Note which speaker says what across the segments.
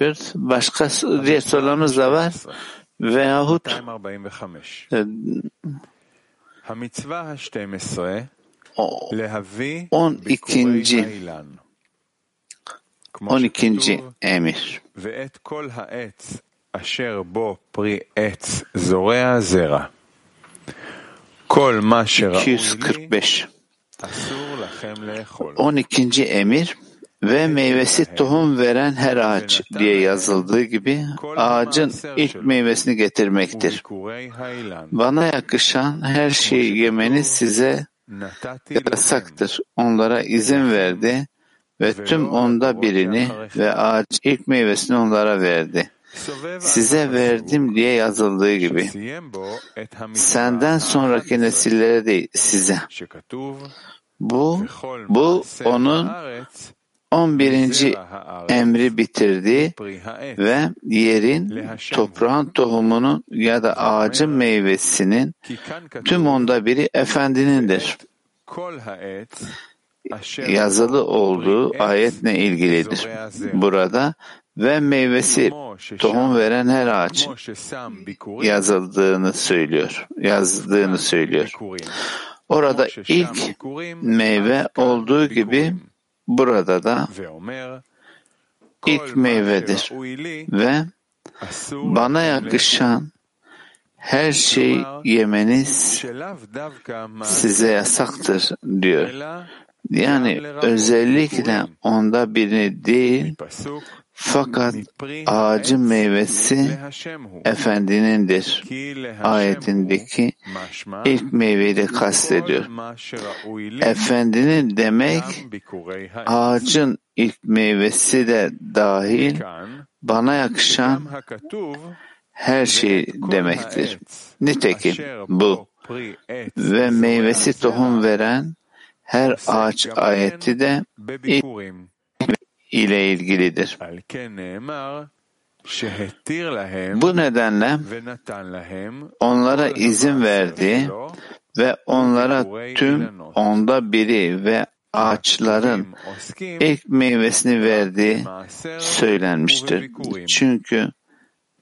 Speaker 1: yapıyoruz. Başka diğer sorularımız da var. Veyahut e, o- 12. 12. emir.
Speaker 2: ואת כל העץ אשר בו פרי עץ זורע זרע. כל מה שראוי לי
Speaker 1: 245.
Speaker 2: אסור לכם לאכול.
Speaker 1: 12. emir ve meyvesi tohum veren her ağaç diye yazıldığı gibi ağacın ilk meyvesini getirmektir. Bana yakışan her şeyi yemeniz size yasaktır. Onlara izin verdi ve tüm onda birini ve ağaç ilk meyvesini onlara verdi. Size verdim diye yazıldığı gibi. Senden sonraki nesillere değil size. Bu, bu onun 11. emri bitirdi ve yerin toprağın tohumunun ya da ağacın meyvesinin tüm onda biri efendinindir. Yazılı olduğu ayetle ilgilidir. Burada ve meyvesi tohum veren her ağaç yazıldığını söylüyor. Yazdığını söylüyor. Orada ilk meyve olduğu gibi burada da ilk meyvedir ve bana yakışan her şey yemeniz size yasaktır diyor. Yani özellikle onda birini değil, fakat ağacın meyvesi Efendinindir. Ayetindeki ilk meyveyi de kastediyor. Efendinin demek ağacın ilk meyvesi de dahil bana yakışan her şey demektir. Nitekim bu ve meyvesi tohum veren her ağaç ayeti de
Speaker 2: ilk
Speaker 1: ile ilgilidir. Bu nedenle onlara izin verdi ve onlara tüm onda biri ve ağaçların ilk meyvesini
Speaker 2: verdiği
Speaker 1: söylenmiştir. Çünkü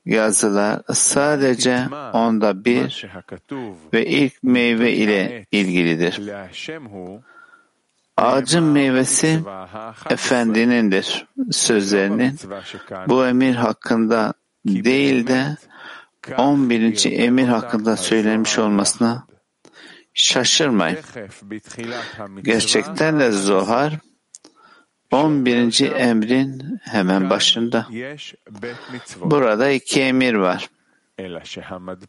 Speaker 1: yazılar sadece onda bir ve ilk meyve ile ilgilidir. Ağacın meyvesi Efendinindir sözlerinin bu emir hakkında değil de 11. emir hakkında söylenmiş olmasına şaşırmayın. Gerçekten de Zohar 11. emrin hemen başında. Burada iki emir var.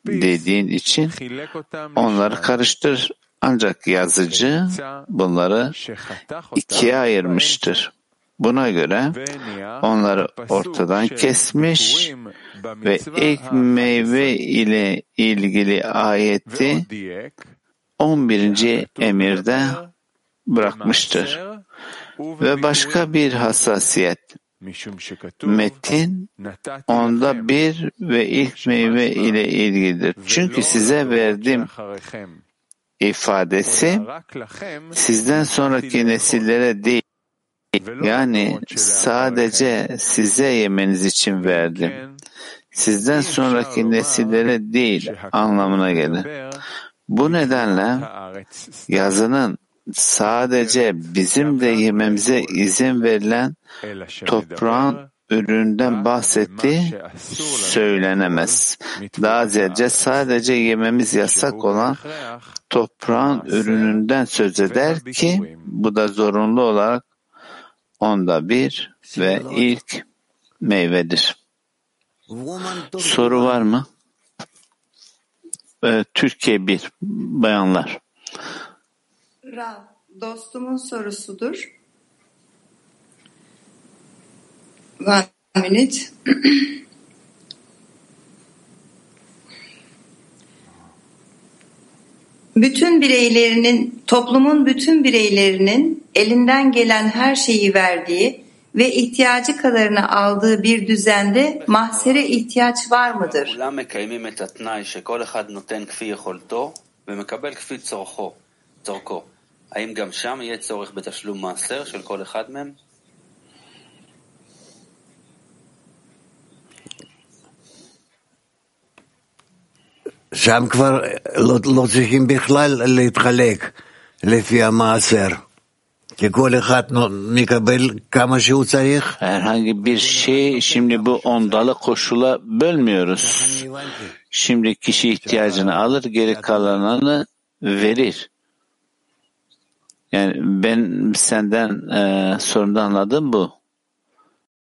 Speaker 1: Dediğin için onları karıştır ancak yazıcı bunları ikiye ayırmıştır. Buna göre onları ortadan kesmiş ve ilk meyve ile ilgili ayeti 11. emirde bırakmıştır. Ve başka bir hassasiyet Metin onda bir ve ilk meyve ile ilgilidir. Çünkü size verdim ifadesi sizden sonraki nesillere değil. Yani sadece size yemeniz için verdim. Sizden sonraki nesillere değil anlamına gelir. Bu nedenle yazının sadece bizim de yememize izin verilen toprağın üründen bahsettiği söylenemez. Daha ziyade sadece yememiz yasak olan toprağın ürününden söz eder ki bu da zorunlu olarak onda bir ve ilk meyvedir. Soru var mı? Ee, Türkiye bir bayanlar.
Speaker 3: Rav, dostumun sorusudur. One minute. bütün bireylerinin, toplumun bütün bireylerinin elinden gelen her şeyi verdiği ve ihtiyacı kadarını aldığı bir düzende mahsere ihtiyaç var mıdır?
Speaker 4: כולם מקיימים את התנאי שכל אחד נותן כפי יכולתו ומקבל כפי צורכו, צורכו. האם גם שם יהיה צורך בתשלום מעשר של כל אחד מהם?
Speaker 5: שם כבר לא, לא צריכים בכלל להתחלק לפי המעשר. כי כל אחד מקבל כמה שהוא צריך.
Speaker 1: Herhangi bir şey şimdi bu ondalı koşula bölmüyoruz. Şimdi kişi ihtiyacını alır, geri kalanını verir. Yani ben senden e, sorunu anladım bu.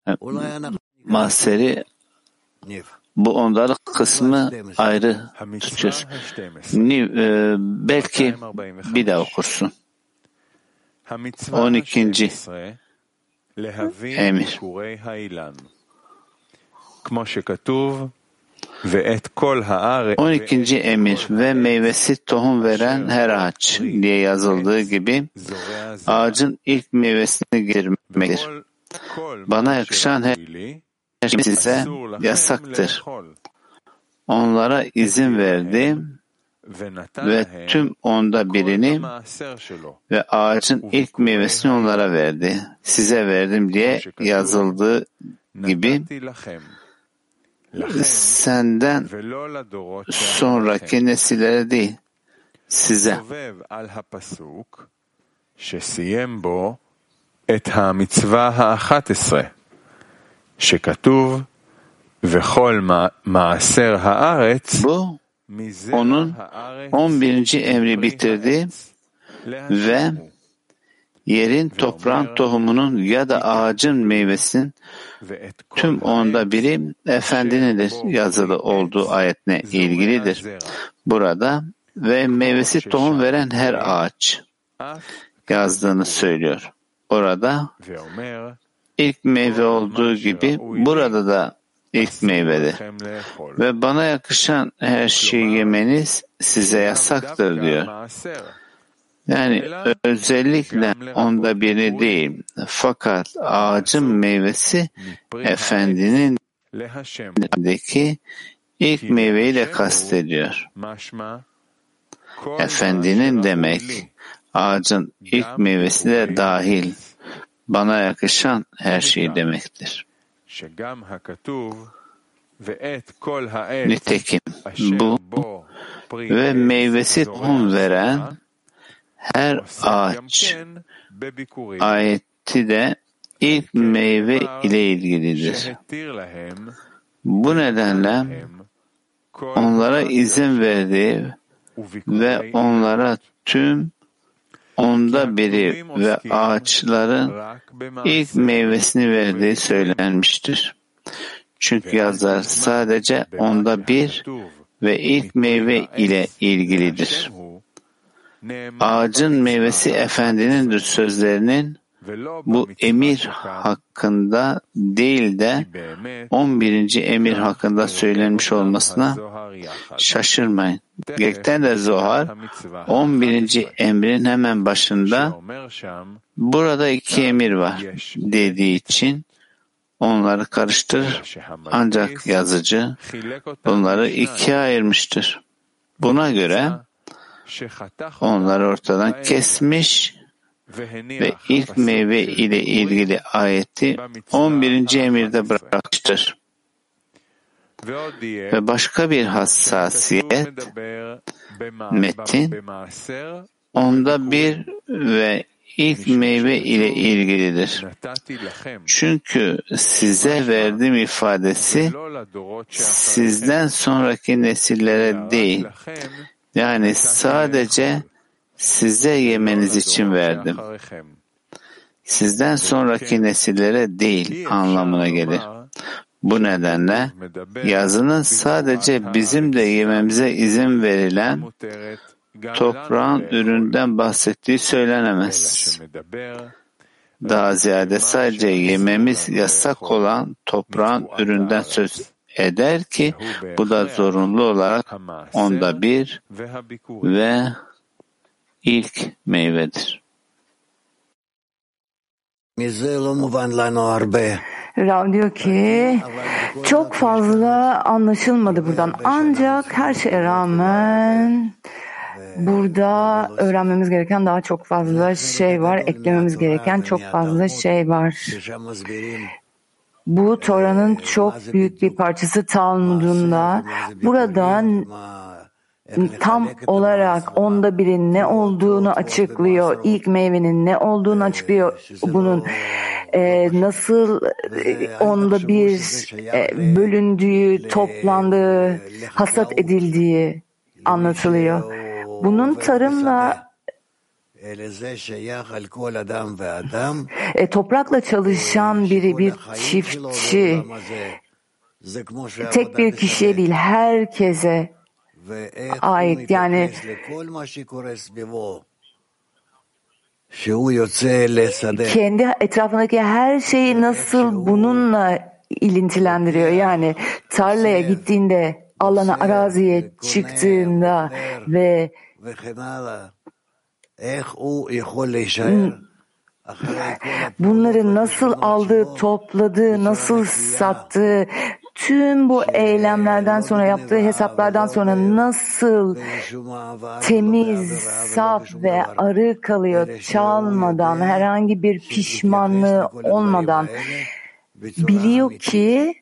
Speaker 1: Yani, mahseri bu ondalık kısmı ayrı tutuyor. Niv, e, belki bir daha okursun. 12. emir.
Speaker 2: כמו שכתוב, ואת כל הארץ
Speaker 1: 12. emir ve meyvesi tohum veren her ağaç diye yazıldığı gibi ağacın ilk meyvesini getirmektir. Bana yakışan her şey size yasaktır. Onlara izin verdim ve tüm onda birini ve ağacın ilk meyvesini onlara verdi. Size verdim diye yazıldığı gibi senden sonraki nesillere değil, size.
Speaker 2: שסיים בו את המצווה האחת עשרה, şekatuv vechol maaser haaretz
Speaker 1: bu onun 11. emri bitirdi ve yerin toprağın tohumunun ya da ağacın meyvesinin tüm onda biri Efendinin yazılı olduğu ayetine ilgilidir. Burada ve meyvesi tohum veren her ağaç yazdığını söylüyor. Orada ilk meyve olduğu gibi burada da ilk meyvedir. Ve bana yakışan her şeyi yemeniz size yasaktır diyor. Yani özellikle onda biri değil. Fakat ağacın meyvesi efendinin deki ilk meyveyi de kastediyor. Efendinin demek. ağacın ilk meyvesi de dahil bana yakışan her şey demektir. Nitekim bu ve meyvesi tohum veren her ağaç ayeti de ilk meyve ile ilgilidir. Bu nedenle onlara izin verdi ve onlara tüm onda biri ve ağaçların ilk meyvesini verdiği söylenmiştir. Çünkü yazar sadece onda bir ve ilk meyve ile ilgilidir. Ağacın meyvesi efendinindir sözlerinin bu emir hakkında değil de 11. emir hakkında söylenmiş olmasına şaşırmayın. Gerçekten de Zohar 11. emrin hemen başında burada iki emir var dediği için onları karıştırır. Ancak yazıcı bunları ikiye ayırmıştır. Buna göre onları ortadan kesmiş ve ilk meyve ile ilgili ayeti 11. emirde bırakmıştır. Ve başka bir hassasiyet metin onda bir ve ilk meyve ile ilgilidir. Çünkü size verdiğim ifadesi sizden sonraki nesillere değil, yani sadece size yemeniz için verdim. Sizden sonraki nesillere değil anlamına gelir. Bu nedenle yazının sadece bizim de yememize izin verilen toprağın üründen bahsettiği söylenemez. Daha ziyade sadece yememiz yasak olan toprağın üründen söz eder ki bu da zorunlu olarak onda bir ve ilk meyvedir.
Speaker 6: Rav diyor ki çok fazla anlaşılmadı buradan ancak her şeye rağmen burada öğrenmemiz gereken daha çok fazla şey var, eklememiz gereken çok fazla şey var. Bu Tora'nın çok büyük bir parçası Talmud'unda. Buradan tam olarak onda birin ne olduğunu açıklıyor. İlk meyvenin ne olduğunu açıklıyor. Bunun. e, nasıl e, onda bir e, bölündüğü, toplandığı, hasat edildiği anlatılıyor. Bunun tarımla e, toprakla çalışan biri, bir çiftçi, tek bir kişiye değil, herkese ait. Yani kendi etrafındaki her şeyi nasıl bununla ilintilendiriyor. Yani tarlaya gittiğinde, alana, araziye çıktığında ve bunları nasıl aldığı, topladığı, nasıl sattığı, tüm bu eylemlerden sonra yaptığı hesaplardan sonra nasıl temiz, saf ve arı kalıyor çalmadan, herhangi bir pişmanlığı olmadan biliyor ki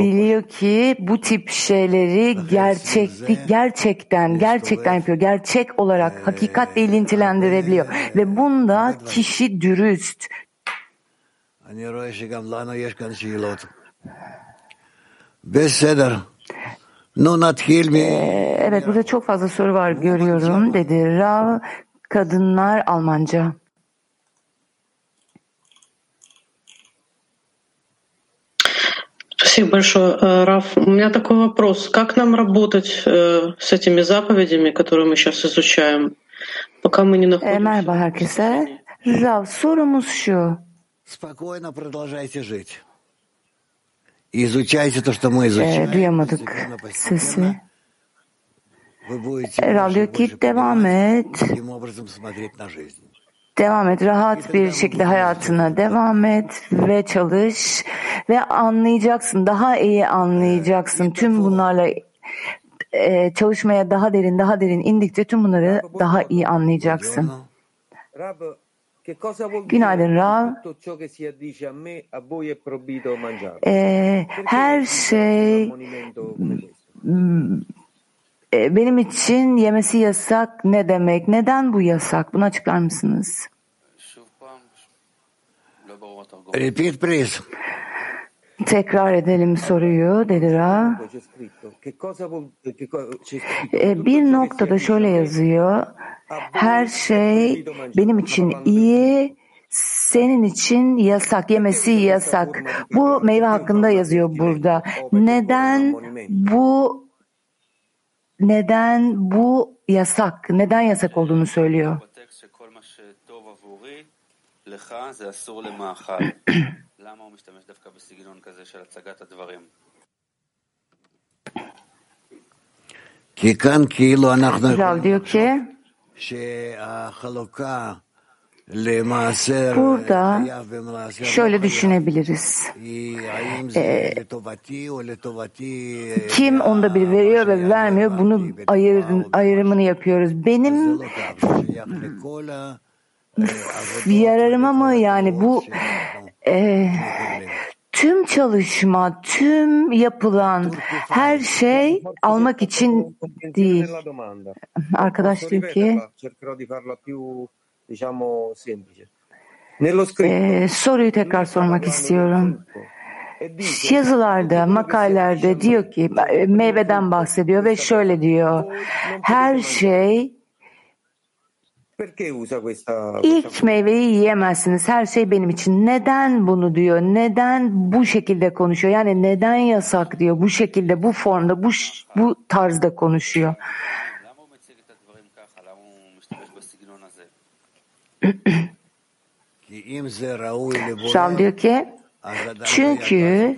Speaker 6: biliyor ki bu tip şeyleri gerçeklik gerçekten gerçekten yapıyor. Gerçek olarak hakikatle ilintilendirebiliyor ve bunda kişi dürüst, evet burada çok fazla soru var görüyorum dedi. Rav kadınlar Almanca.
Speaker 7: Спасибо большое, Раф. У меня такой вопрос. Как нам работать с этими заповедями, которые мы сейчас изучаем, пока мы не находимся?
Speaker 6: Merhaba herkese. Rav sorumuz şu. E, duyamadık sesi. Radyo ki devam et. Devam et rahat bir şekilde hayatına devam et ve çalış ve anlayacaksın daha iyi anlayacaksın tüm bunlarla e, çalışmaya daha derin daha derin indikçe tüm bunları daha iyi anlayacaksın. Günaydın Rav. Ee, her şey e, benim için yemesi yasak ne demek? Neden bu yasak? Bunu açıklar mısınız?
Speaker 5: Repeat please.
Speaker 6: Tekrar edelim soruyu dedi Rav. Ee, bir noktada şöyle yazıyor. Her şey benim için iyi, senin için yasak, yemesi yasak. Bu meyve hakkında yazıyor burada. Neden bu neden bu yasak? Neden yasak olduğunu söylüyor. Rav diyor ki Burada şöyle düşünebiliriz. Ee, kim onda bir veriyor ve vermiyor bunu ayır, ayrımını yapıyoruz. Benim yararıma mı yani bu e, tüm çalışma, tüm yapılan her şey almak için değil. Arkadaş diyor ki ee, soruyu tekrar sormak istiyorum. Yazılarda, makalelerde diyor ki meyveden bahsediyor ve şöyle diyor. Her şey ilk meyveyi yiyemezsiniz. Her şey benim için. Neden bunu diyor? Neden bu şekilde konuşuyor? Yani neden yasak diyor? Bu şekilde, bu formda, bu bu tarzda konuşuyor. Şam diyor ki çünkü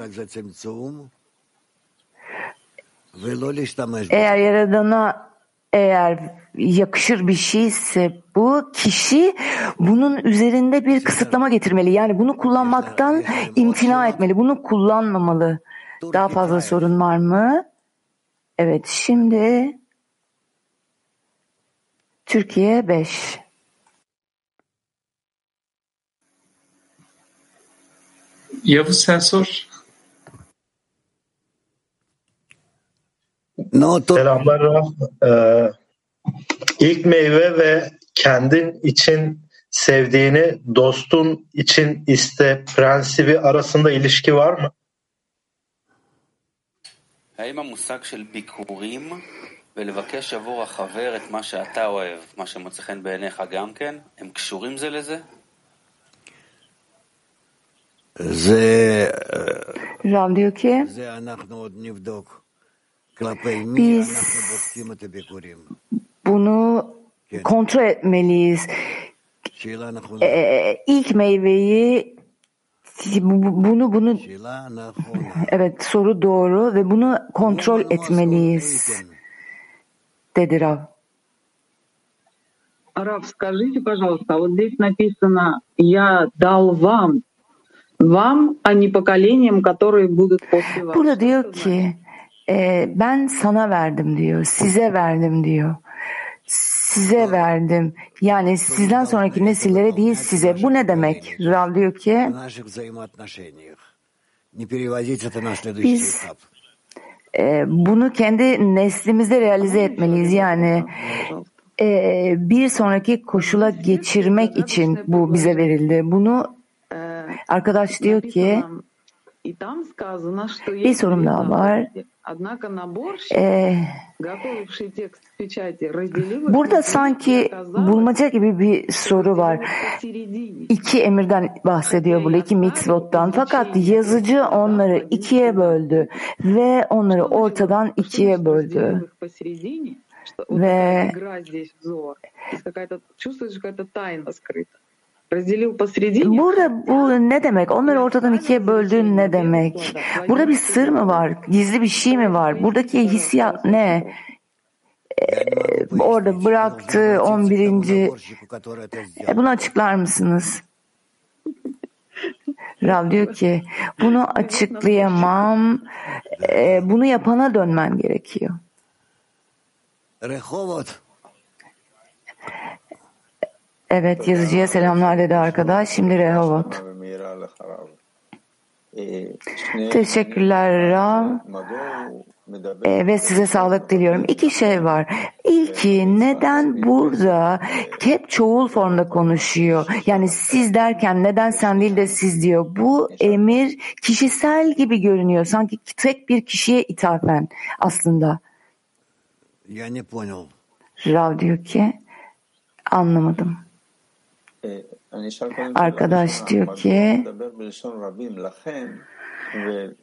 Speaker 6: eğer Yaradan'a eğer yakışır bir şeyse bu kişi bunun üzerinde bir kısıtlama getirmeli. Yani bunu kullanmaktan imtina etmeli. Bunu kullanmamalı. Daha fazla sorun var mı? Evet şimdi Türkiye 5.
Speaker 8: Yavuz sen sor. Selamlar Raf. Ee, ilk meyve ve kendin için sevdiğini dostun için iste prensibi arasında ilişki var mı?
Speaker 4: האם המושג של ביקורים ולבקש עבור החבר את מה שאתה אוהב, מה שמוצא חן בעיניך גם כן, הם קשורים זה לזה?
Speaker 5: זה,
Speaker 6: Rav diyor ki
Speaker 5: זה אנחנו עוד נבדוק. כלפי מי אנחנו בודקים את הביקורים.
Speaker 6: bunu kontrol etmeliyiz. Ee, ilk meyveyi bunu bunu evet soru doğru ve bunu kontrol etmeliyiz dedi Rav.
Speaker 9: Рав, скажите, пожалуйста, вот здесь написано «Я дал вам, вам, а не поколениям, которые будут после вас».
Speaker 6: Burada diyor ki, ee, ben sana verdim diyor, size verdim diyor size verdim. Yani sizden sonraki nesillere değil size. Bu ne demek? Rav diyor ki biz e, bunu kendi neslimizde realize etmeliyiz. Yani. E, bir sonraki koşula geçirmek için bu bize verildi. Bunu arkadaş diyor ki bir sorum daha var.
Speaker 9: Ee,
Speaker 6: burada sanki bulmaca gibi bir soru var. İki emirden bahsediyor burada, iki mitzvottan. Fakat yazıcı onları ikiye böldü ve onları ortadan ikiye böldü. Ve Burada bu ne demek? Onları ortadan ikiye böldüğün ne demek? Burada bir sır mı var? Gizli bir şey mi var? Buradaki hissiyat ne?
Speaker 5: Ee,
Speaker 6: orada
Speaker 5: bıraktığı
Speaker 6: 11. E, bunu açıklar mısınız? Rav diyor ki bunu açıklayamam. Ee, bunu yapana dönmem gerekiyor.
Speaker 5: Rehovot.
Speaker 6: Evet, yazıcıya selamlar dedi arkadaş. Şimdi Rehavot. Ee, Teşekkürler Rav. E, ee, ve size sağlık diliyorum. İki şey var. İlki neden burada hep çoğul formda konuşuyor? Yani siz derken neden sen değil de siz diyor. Bu emir kişisel gibi görünüyor. Sanki tek bir kişiye ithafen aslında.
Speaker 5: Yani
Speaker 6: Rav diyor ki anlamadım.
Speaker 10: Arkadaş diyor ki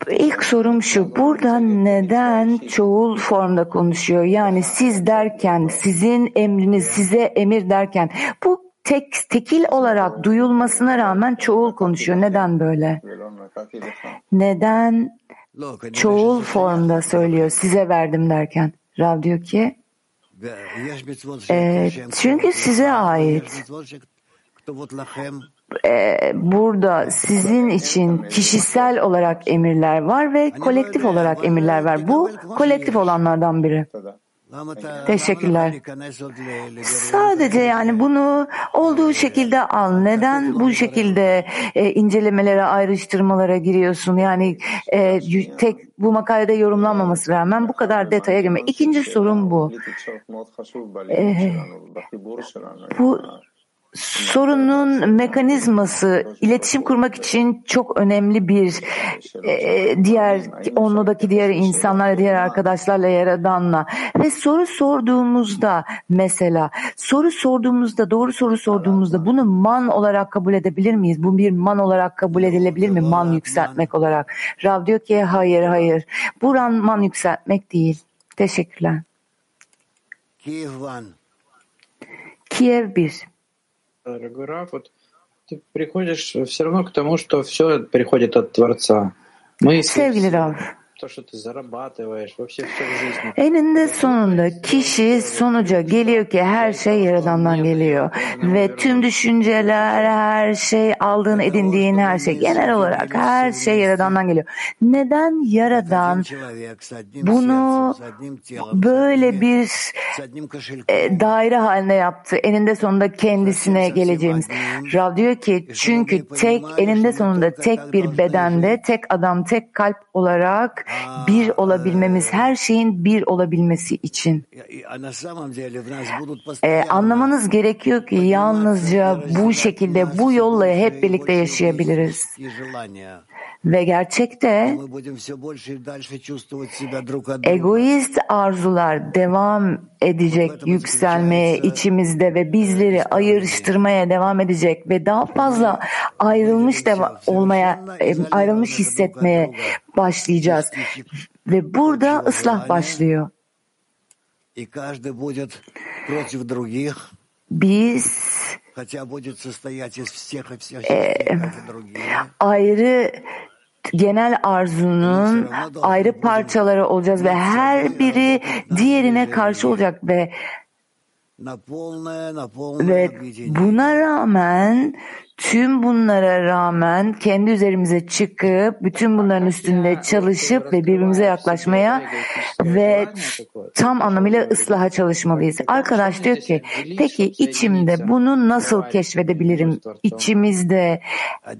Speaker 6: ilk sorum şu burada neden çoğul formda konuşuyor yani siz derken sizin emriniz size emir derken bu tek tekil olarak duyulmasına rağmen çoğul konuşuyor neden böyle neden çoğul formda söylüyor size verdim derken Rav diyor ki
Speaker 5: e,
Speaker 6: çünkü size ait ee, burada sizin için kişisel olarak emirler var ve kolektif olarak emirler var. Bu kolektif olanlardan biri. Teşekkürler. Sadece yani bunu olduğu şekilde al. Neden bu şekilde e, incelemelere, ayrıştırmalara giriyorsun? Yani e, tek bu makalede yorumlanmaması rağmen bu kadar detaya girme. İkinci sorun bu. E, bu sorunun mekanizması iletişim kurmak için çok önemli bir e, diğer onludaki diğer insanlar diğer arkadaşlarla yaradanla ve soru sorduğumuzda mesela soru sorduğumuzda doğru soru sorduğumuzda bunu man olarak kabul edebilir miyiz? Bu bir man olarak kabul edilebilir mi? Man yükseltmek olarak. Rav diyor ki hayır hayır. Bu man yükseltmek değil. Teşekkürler. Kiev 1
Speaker 10: Раф, вот ты приходишь все равно к тому, что все приходит от Творца. Мысли,
Speaker 6: Sevgili Rav. Eninde sonunda kişi sonuca geliyor ki her şey Yaradan'dan geliyor. Ve tüm düşünceler, her şey, aldığın, edindiğin her şey, genel olarak her şey Yaradan'dan geliyor. Neden Yaradan bunu böyle bir e, daire haline yaptı? Eninde sonunda kendisine geleceğimiz. Rav diyor ki çünkü tek eninde sonunda tek bir bedende, tek adam, tek kalp olarak bir olabilmemiz, her şeyin bir olabilmesi için. Ee, anlamanız gerekiyor ki yalnızca bu şekilde, bu yolla hep birlikte yaşayabiliriz. Ve gerçekte egoist arzular devam edecek yükselmeye içimizde ve bizleri ayrıştırmaya devam edecek. ve daha fazla ayrılmış deva- olmaya, ayrılmış hissetmeye başlayacağız. Ve burada ıslah başlıyor. Biz e, ayrı genel arzunun ayrı parçaları olacağız ve her biri diğerine karşı olacak ve ve buna rağmen tüm bunlara rağmen kendi üzerimize çıkıp bütün bunların üstünde çalışıp ve birbirimize yaklaşmaya ve tam anlamıyla ıslaha çalışmalıyız. Arkadaş diyor ki peki içimde bunu nasıl keşfedebilirim? İçimizde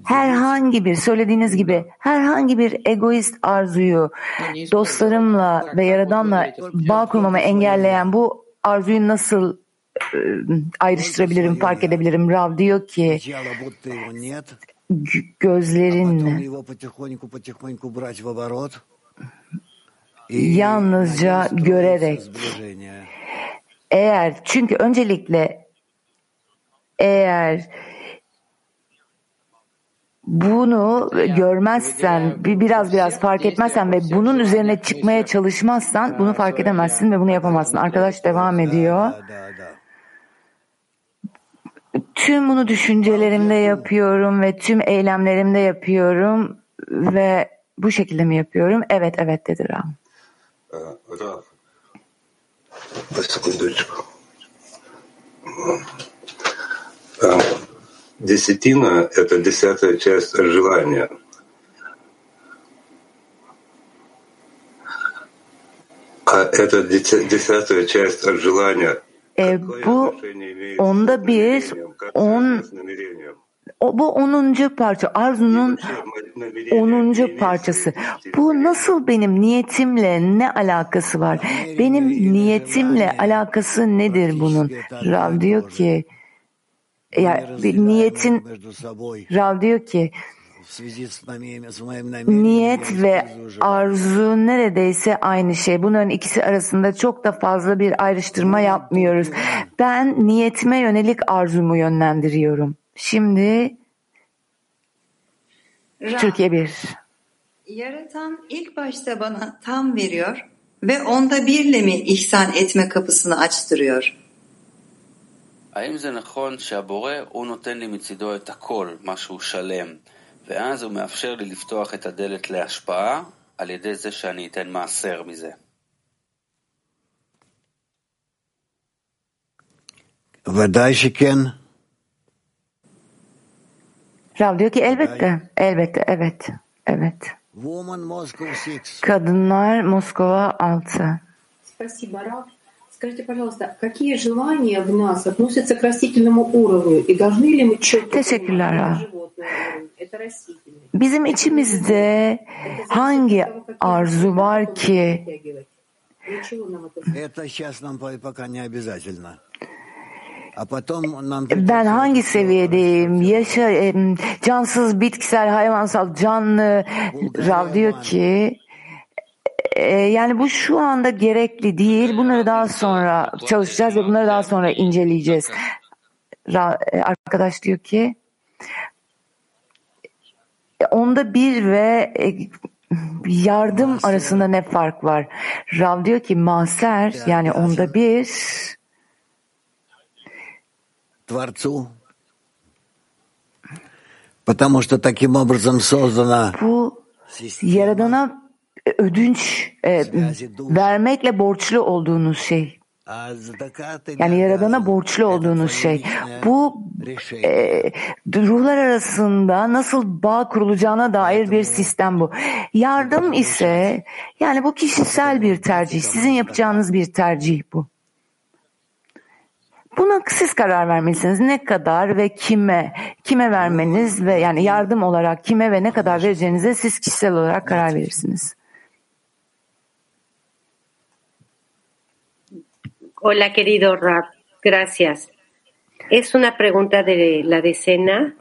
Speaker 6: herhangi bir söylediğiniz gibi herhangi bir egoist arzuyu dostlarımla ve yaradanla bağ kurmamı engelleyen bu arzuyu nasıl ayrıştırabilirim, fark edebilirim. Rav diyor ki gözlerinle yalnızca görerek. eğer çünkü öncelikle eğer bunu görmezsen, biraz biraz fark etmezsen ve bunun üzerine çıkmaya çalışmazsan bunu fark edemezsin ve bunu yapamazsın. Arkadaş devam ediyor. Tüm bunu düşüncelerimde yapıyorum ve tüm eylemlerimde yapıyorum ve bu şekilde mi yapıyorum? Evet, evet dedi Ram.
Speaker 11: Раф, секундочку. Десятина – это десятая часть желания. А эта десятая часть от желания
Speaker 6: e, bu onda bir, on, o, bu onuncu parça, arzunun onuncu parçası. Bu nasıl benim niyetimle ne alakası var? Benim niyetimle alakası nedir bunun? Rav diyor ki, ya bir niyetin, Rav diyor ki, Niyet ve arzu neredeyse aynı şey. Bunların ikisi arasında çok da fazla bir ayrıştırma yapmıyoruz. Ben niyetime yönelik arzumu yönlendiriyorum. Şimdi
Speaker 3: Ra,
Speaker 6: Türkiye bir.
Speaker 3: Yaratan ilk başta bana tam veriyor ve onda birle mi ihsan etme kapısını açtırıyor?
Speaker 4: האם זה נכון שהבורא הוא נותן לי מצידו את הכל, משהו שלם, ואז הוא מאפשר לי לפתוח את הדלת להשפעה על ידי זה שאני אתן מעשר מזה?
Speaker 5: ודאי שכן.
Speaker 6: Rav diyor ki elbette, elbette, evet, evet.
Speaker 5: Woman Moscow 6.
Speaker 6: Kadınlar Moskova 6.
Speaker 12: Спасибо, Раф. Скажите, пожалуйста, какие желания в нас относятся к растительному уровню? И должны ли мы четко
Speaker 6: Teşekkürler
Speaker 12: понимать,
Speaker 6: Rav.
Speaker 12: это животный уровень, это растительный?
Speaker 6: Bizim içimizde hangi arzu var ki
Speaker 12: Вытягивать. Для чего нам это?
Speaker 5: Это сейчас нам по- пока не обязательно. А потом нам
Speaker 6: ben hangi seviyedeyim? Yaşa, em, cansız, bitkisel, hayvansal, canlı. Rav diyor ki e, yani bu şu anda gerekli değil. Bunları daha sonra çalışacağız ve bunları daha sonra inceleyeceğiz. Ra- e, arkadaş diyor ki e, onda bir ve e, yardım arasında ne fark var? Rav diyor ki maser yani onda bir
Speaker 5: Творцу. Потому что таким образом создана
Speaker 6: bu Yaradana ödünç e, vermekle borçlu olduğunuz şey. Yani Yaradan'a borçlu olduğunuz şey. Bu e, ruhlar arasında nasıl bağ kurulacağına dair bir sistem bu. Yardım ise yani bu kişisel bir tercih. Sizin yapacağınız bir tercih bu. Buna siz karar vermelisiniz. Ne kadar ve kime, kime vermeniz ve yani yardım olarak kime ve ne kadar vereceğinize siz kişisel olarak karar verirsiniz.
Speaker 13: Hola, querido Rab. Gracias. Es una pregunta de la decena.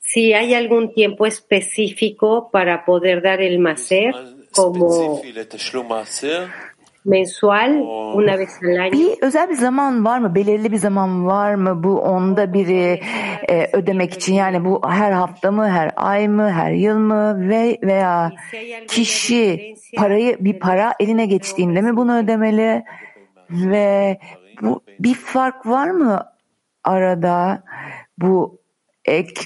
Speaker 13: Si hay algún tiempo específico para poder dar el maser, como mensual, una vez al año.
Speaker 6: Bir özel bir zaman var mı? Belirli bir zaman var mı? Bu onda biri e, ödemek için yani bu her hafta mı, her ay mı, her yıl mı ve veya kişi parayı bir para eline geçtiğinde mi bunu ödemeli ve bu bir fark var mı arada bu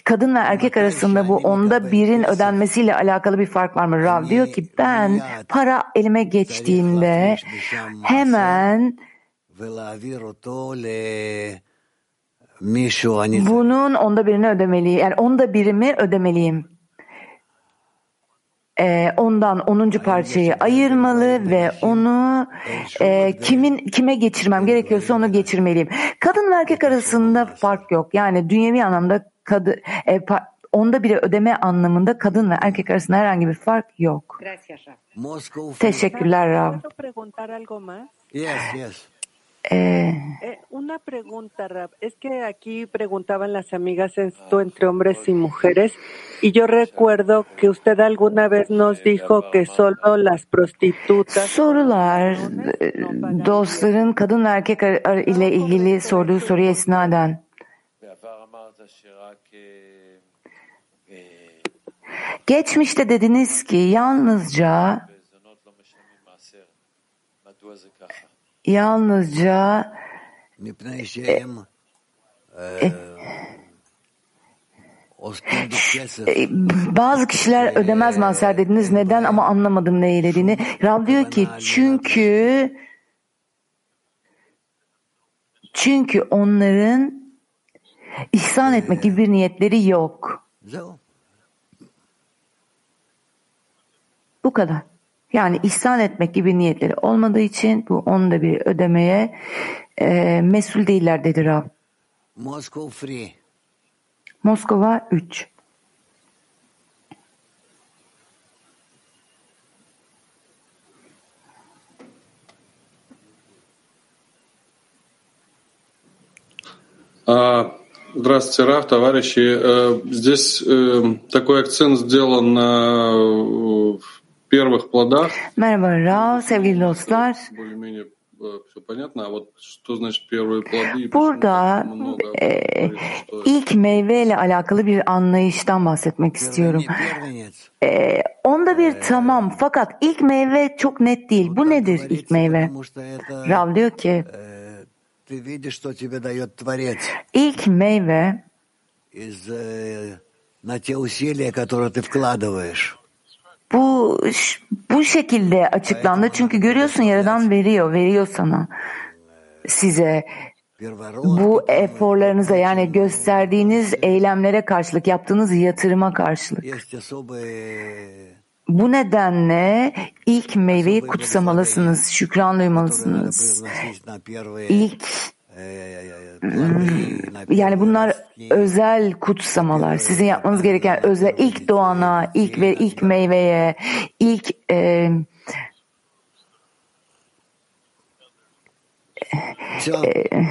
Speaker 6: kadın ve erkek arasında bu onda birin ödenmesiyle alakalı bir fark var mı? Rav diyor ki ben para elime geçtiğinde hemen bunun onda birini ödemeliyim. Yani onda birimi ödemeliyim. Ee, ondan onuncu parçayı ayırmalı ve onu e, kimin kime geçirmem gerekiyorsa onu geçirmeliyim. Kadın ve erkek arasında fark yok. Yani dünyevi anlamda kadı, e, pa, onda biri ödeme anlamında kadın ve erkek arasında herhangi bir fark yok. Teşekkürler Rav.
Speaker 5: Yes, yes.
Speaker 6: Ee,
Speaker 14: Eh, una pregunta, Rab. Es que aquí preguntaban las amigas esto entre hombres y mujeres, Y yo recuerdo que usted alguna vez nos dijo que solo las prostitutas.
Speaker 6: Sorular e, dostların kadın erkek ile ilgili sorduğu soruya esnaden. Geçmişte dediniz ki yalnızca yalnızca
Speaker 5: e, e,
Speaker 6: e, bazı kişiler ödemez mahzer dediniz. Neden ama anlamadım ne dediğini. Rab diyor ki çünkü çünkü onların ihsan etmek gibi bir niyetleri yok. Bu kadar. Yani ihsan etmek gibi niyetleri olmadığı için bu onu da bir ödemeye e, mesul değiller dedi Rab.
Speaker 5: Moscow Free.
Speaker 6: Moskova 3.
Speaker 15: А, Здравствуйте, Раф, товарищи. Э, Здесь э, такой акцент сделан на э, первых плодах.
Speaker 6: Merhaba Rab, sevgili dostlar.
Speaker 15: Более-менее все понятно. А вот что значит первые плоды? и почему
Speaker 6: Burada
Speaker 15: так много об
Speaker 6: e,
Speaker 15: этом говорится, что
Speaker 6: ilk meyveyle alakalı bir anlayıştan bahsetmek istiyorum.
Speaker 5: Первенец.
Speaker 6: E, onda bir tamam fakat ilk meyve çok net değil. Bu nedir ilk meyve?
Speaker 5: Потому что это
Speaker 6: Rav diyor ki
Speaker 5: э, ты видишь, что тебе дает Творец
Speaker 6: ilk meyve
Speaker 5: из э, на те усилия, которые ты вкладываешь.
Speaker 6: Bu bu şekilde açıklandı. Çünkü görüyorsun Yaradan veriyor, veriyor sana size bu eforlarınıza yani gösterdiğiniz eylemlere karşılık yaptığınız yatırıma karşılık. Bu nedenle ilk meyveyi kutsamalısınız, şükran duymalısınız. İlk yani bunlar özel kutsamalar. Sizin yapmanız gereken özel ilk doğana, ilk ve ilk meyveye, ilk e,
Speaker 15: e,
Speaker 6: e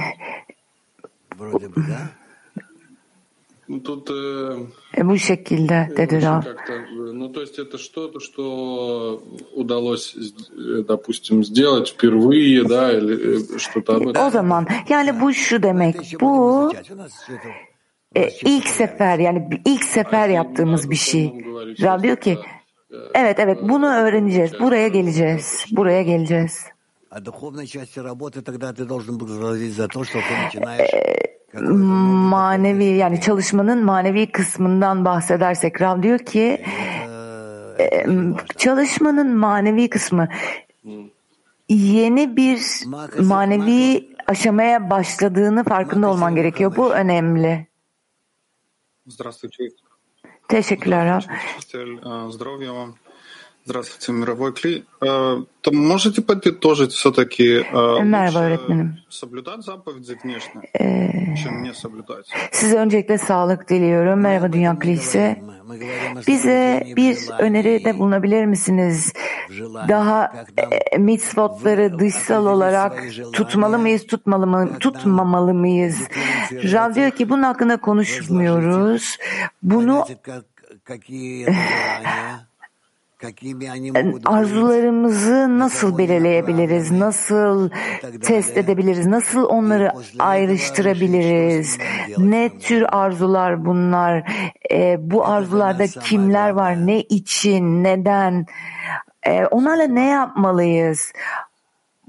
Speaker 6: bu şekilde dedi O zaman yani bu şu demek. Bu e, ilk sefer yani ilk sefer yaptığımız bir şey. Rav diyor ki evet evet bunu öğreneceğiz. Buraya geleceğiz. Buraya geleceğiz.
Speaker 5: Ee,
Speaker 6: manevi yani çalışmanın manevi kısmından bahsedersek Rav diyor ki e, çalışmanın manevi kısmı yeni bir manevi aşamaya başladığını farkında olman gerekiyor. Bu önemli. Teşekkürler.
Speaker 16: Здравствуйте, мировой Кли. Э, То можете подытожить все-таки
Speaker 6: Merhaba öğretmenim.
Speaker 16: соблюдать заповеди внешне, чем не соблюдать?
Speaker 6: Size öncelikle sağlık diliyorum. Merhaba Dünya Kilise.
Speaker 5: Мы говорим о
Speaker 6: Bize
Speaker 5: соблюдении в
Speaker 6: bir
Speaker 5: желании.
Speaker 6: öneride bulunabilir misiniz? daha e, mitzvotları dışsal olarak tutmalı mıyız, tutmalı mı, tutmamalı mıyız? Rav diyor ki bunun hakkında konuşmuyoruz. Bunu arzularımızı nasıl belirleyebiliriz, nasıl test edebiliriz, nasıl onları ayrıştırabiliriz, ne tür arzular bunlar, e, bu arzularda kimler var, ne için, neden, e, onlarla ne yapmalıyız?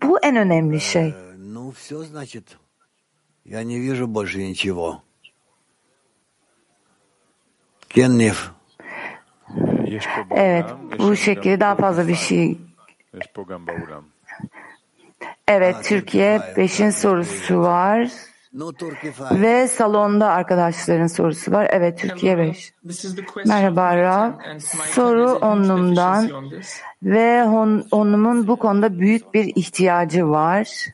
Speaker 6: Bu en önemli şey.
Speaker 5: Ну, все, значит. Я не вижу больше ничего. Кенниф.
Speaker 6: Evet, bu şekilde daha fazla bir şey. Evet, Türkiye 5'in sorusu var. Ve salonda arkadaşların sorusu var. Evet, Türkiye 5. Merhaba Rav. Soru onlumdan ve on, onumun bu konuda büyük bir ihtiyacı var.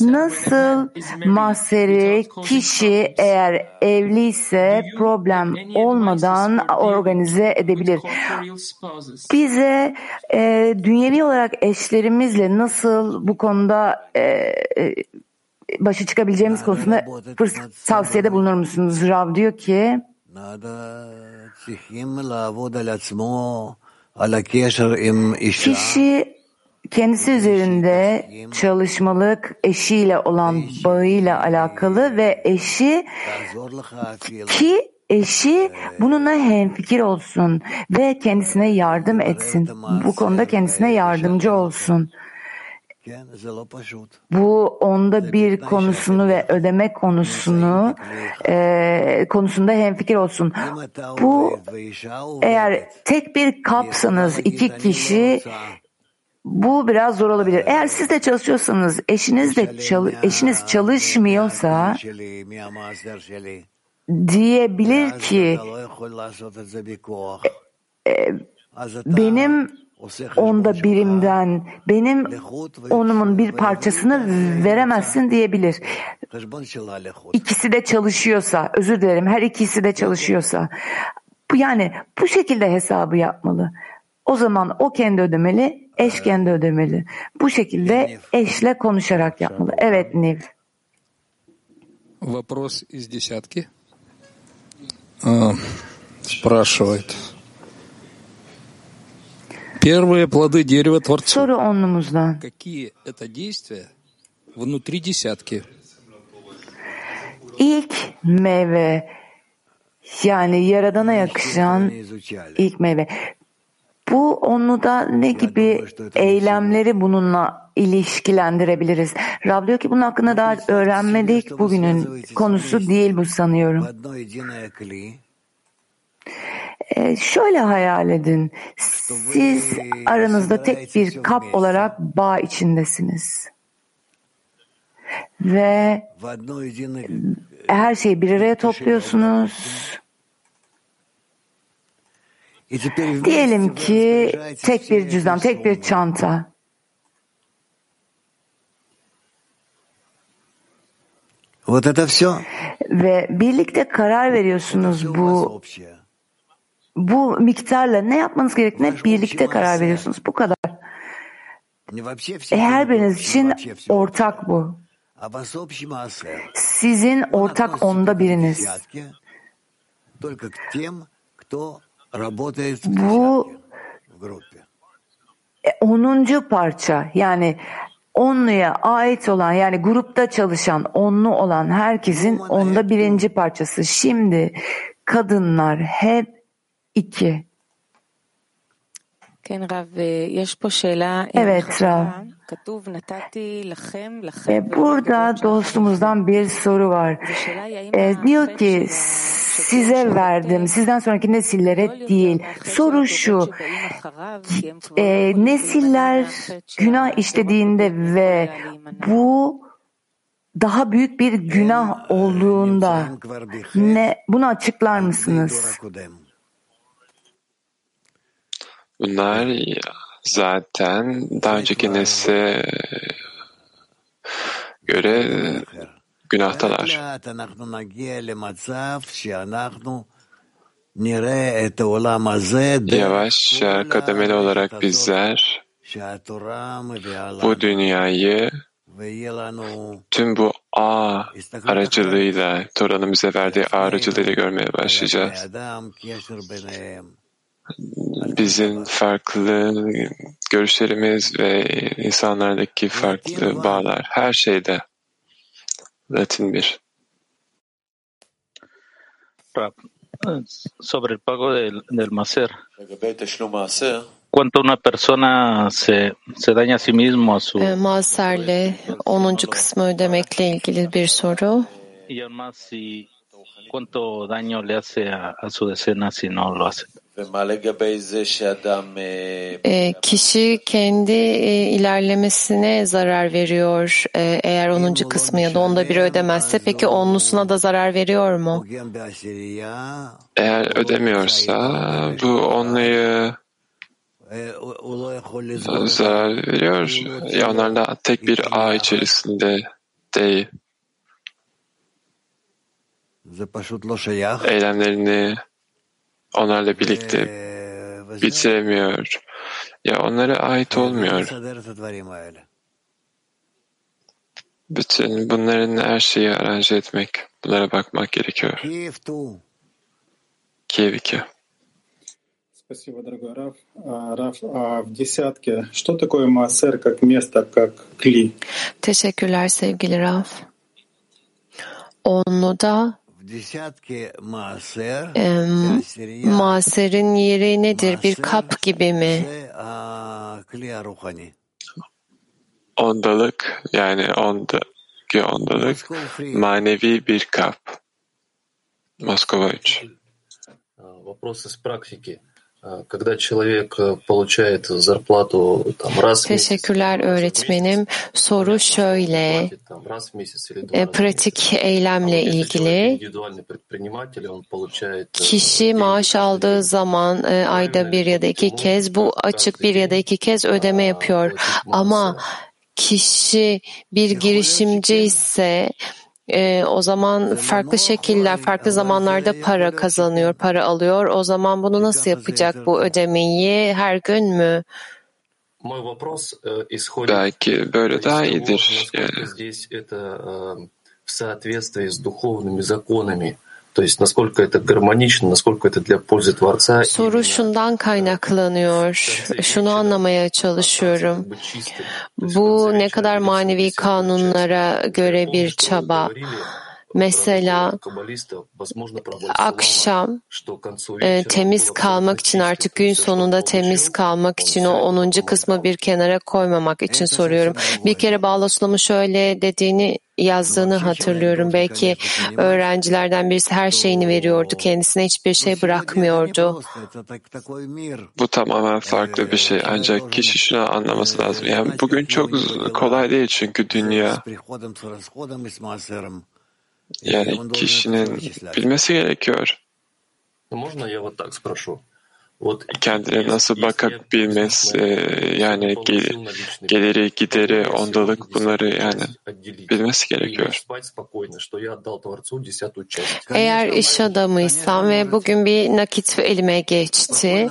Speaker 6: Nasıl mahseri kişi eğer evliyse problem olmadan organize edebilir? Bize e, dünyevi olarak eşlerimizle nasıl bu konuda e, e, başa çıkabileceğimiz konusunda fırsat tavsiyede bulunur musunuz? Rav diyor ki kişi kendisi üzerinde çalışmalık eşiyle olan bağıyla alakalı ve eşi ki eşi bununla hemfikir olsun ve kendisine yardım etsin. Bu konuda kendisine yardımcı olsun. Bu onda bir konusunu ve ödeme konusunu e, konusunda hemfikir olsun. Bu eğer tek bir kapsanız iki kişi bu biraz zor olabilir. Eğer siz de çalışıyorsanız, eşiniz de çalı, eşiniz çalışmıyorsa diyebilir ki e, benim onda birimden, benim onumun bir parçasını veremezsin diyebilir. İkisi de çalışıyorsa, özür dilerim, her ikisi de çalışıyorsa, yani bu şekilde hesabı yapmalı. O zaman o kendi ödemeli, eş kendi ödemeli. Bu şekilde eşle konuşarak yapmalı. Evet Niv.
Speaker 17: Вопрос из десятки. А, спрашивает. Первые плоды дерева Творца.
Speaker 6: Soru onlumuzdan.
Speaker 17: Какие это действия внутри десятки?
Speaker 6: İlk meyve yani Yaradan'a yakışan ilk meyve. Bu onu da ne gibi eylemleri bununla ilişkilendirebiliriz? Rab diyor ki bunun hakkında daha öğrenmedik. Bugünün konusu değil bu sanıyorum. Ee, şöyle hayal edin. Siz aranızda tek bir kap olarak bağ içindesiniz. Ve her şeyi bir araya topluyorsunuz. Diyelim ki tek bir cüzdan, tek bir çanta. Ve birlikte karar veriyorsunuz bu bu miktarla ne yapmanız gerektiğine birlikte karar veriyorsunuz. Bu kadar. E, her biriniz için ortak bu. Sizin ortak onda biriniz. Bu onuncu parça yani onluya ait olan yani grupta çalışan onlu olan herkesin onda birinci parçası. Şimdi kadınlar hep iki. Evet Rav. E, burada dostumuzdan bir soru var. E, diyor ki size verdim, sizden sonraki nesillere değil. Soru şu, e, nesiller günah işlediğinde ve bu daha büyük bir günah olduğunda ne bunu açıklar mısınız?
Speaker 18: Bunlar zaten daha önceki nesle göre günahtalar. Yavaşça kademeli olarak bizler bu dünyayı tüm bu ağ aracılığıyla, Tora'nın bize verdiği ağ aracılığıyla görmeye başlayacağız. Bizim farklı görüşlerimiz ve insanlardaki farklı bağlar, her şeyde Latin bir.
Speaker 19: sobre el pago del, del macer. Cuando una persona se, se daña a sí mismo, a su...
Speaker 20: E, Maserle 10. kısmı ödemekle ilgili bir soru.
Speaker 19: Y además si cuánto daño le hace a, a su decena si no lo hace.
Speaker 20: E, kişi kendi e, ilerlemesine zarar veriyor e, eğer 10. kısmı ya da onda bir ödemezse peki onlusuna da zarar veriyor mu?
Speaker 18: Eğer ödemiyorsa bu onlayı zarar veriyor. Ya onlar da tek bir ağ içerisinde değil. Eylemlerini onlarla birlikte bitiremiyor. Ya onlara ait olmuyor. Bütün bunların her şeyi aranje etmek, bunlara bakmak gerekiyor. Kiev 2.
Speaker 16: Спасибо, дорогой Раф. Раф, а в десятке что такое массер как место, как кли?
Speaker 20: Teşekkürler sevgili Raf. Onluda e, maserin yeri nedir? Bir kap gibi mi?
Speaker 18: Ondalık yani ondaki ondalık manevi bir kap. Moskova 3.
Speaker 21: Вопрос из практики. Когда человек получает зарплату там, раз в месяц,
Speaker 20: Teşekkürler öğretmenim. Soru şöyle.
Speaker 21: там, раз в месяц или два
Speaker 20: E,
Speaker 21: раза в
Speaker 20: pratik eylemle ilgili
Speaker 21: индивидуальный предприниматель, он получает э,
Speaker 20: kişi maaş aldığı zaman e, ayda bir ya da iki kez bu açık bir ya da iki kez ödeme yapıyor. Ama kişi bir girişimci ise e, o zaman farklı şekiller, farklı zamanlarda para kazanıyor, para alıyor. O zaman bunu nasıl yapacak bu ödemeyi? Her gün mü?
Speaker 18: Belki böyle daha iyidir. Yani.
Speaker 21: насколько здесь это э, в соответствии с духовными законами, то есть насколько это гармонично, насколько это для пользы Творца.
Speaker 20: Soru şundan kaynaklanıyor. Şunu anlamaya çalışıyorum. Bu ne kadar manevi kanunlara göre bir çaba. Mesela akşam e, temiz kalmak için artık gün sonunda temiz kalmak için o 10. kısmı bir kenara koymamak için soruyorum. Bir kere Bağlaslam'ın şöyle dediğini yazdığını hatırlıyorum. Belki öğrencilerden birisi her şeyini veriyordu. Kendisine hiçbir şey bırakmıyordu.
Speaker 18: bu tamamen farklı bir şey. Ancak kişi şunu anlaması lazım. Yani bugün çok kolay değil çünkü dünya yani kişinin bilmesi gerekiyor. Kendine nasıl bakabilmesi, e, yani geliri, gideri, ondalık bunları yani bilmesi gerekiyor.
Speaker 20: Eğer iş adamıysam ve bugün bir nakit elime geçti,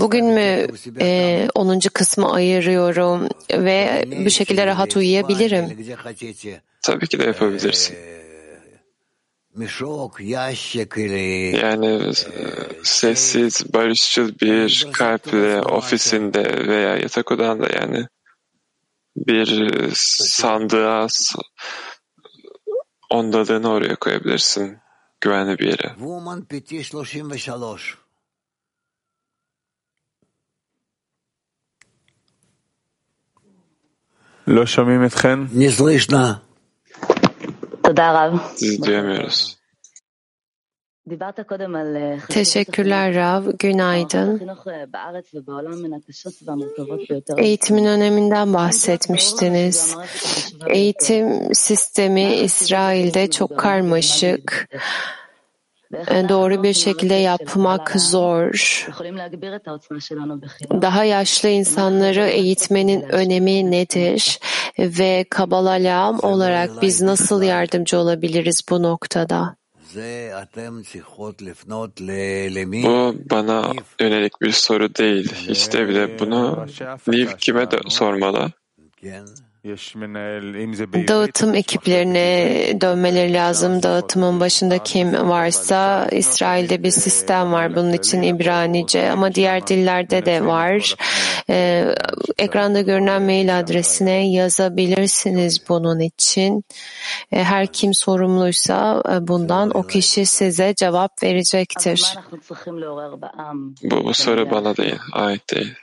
Speaker 20: bugün mü e, 10. kısmı ayırıyorum ve bu şekilde rahat uyuyabilirim?
Speaker 18: Tabii ki de yapabilirsin. Yani e, sessiz, barışçıl bir kalple ofisinde veya yatak odanda yani bir sandığa s- ondalığını oraya koyabilirsin güvenli bir yere.
Speaker 5: Woman PT 33.
Speaker 22: Toda
Speaker 20: Teşekkürler Rav. Günaydın. Eğitimin öneminden bahsetmiştiniz. Eğitim sistemi İsrail'de çok karmaşık. Ee, doğru bir şekilde yapmak zor. Daha yaşlı insanları eğitmenin önemi nedir? Ve Kabalalam olarak biz nasıl yardımcı olabiliriz bu noktada?
Speaker 18: Bu bana yönelik bir soru değil. İşte bile bunu Liv kime de sormalı.
Speaker 20: Dağıtım ekiplerine dönmeleri lazım. Dağıtımın başında kim varsa İsrail'de bir sistem var bunun için İbranice ama diğer dillerde de var. Ee, ekranda görünen mail adresine yazabilirsiniz bunun için. Ee, her kim sorumluysa e, bundan o kişi size cevap verecektir.
Speaker 18: Bu, bu soru bana değil, ait değil.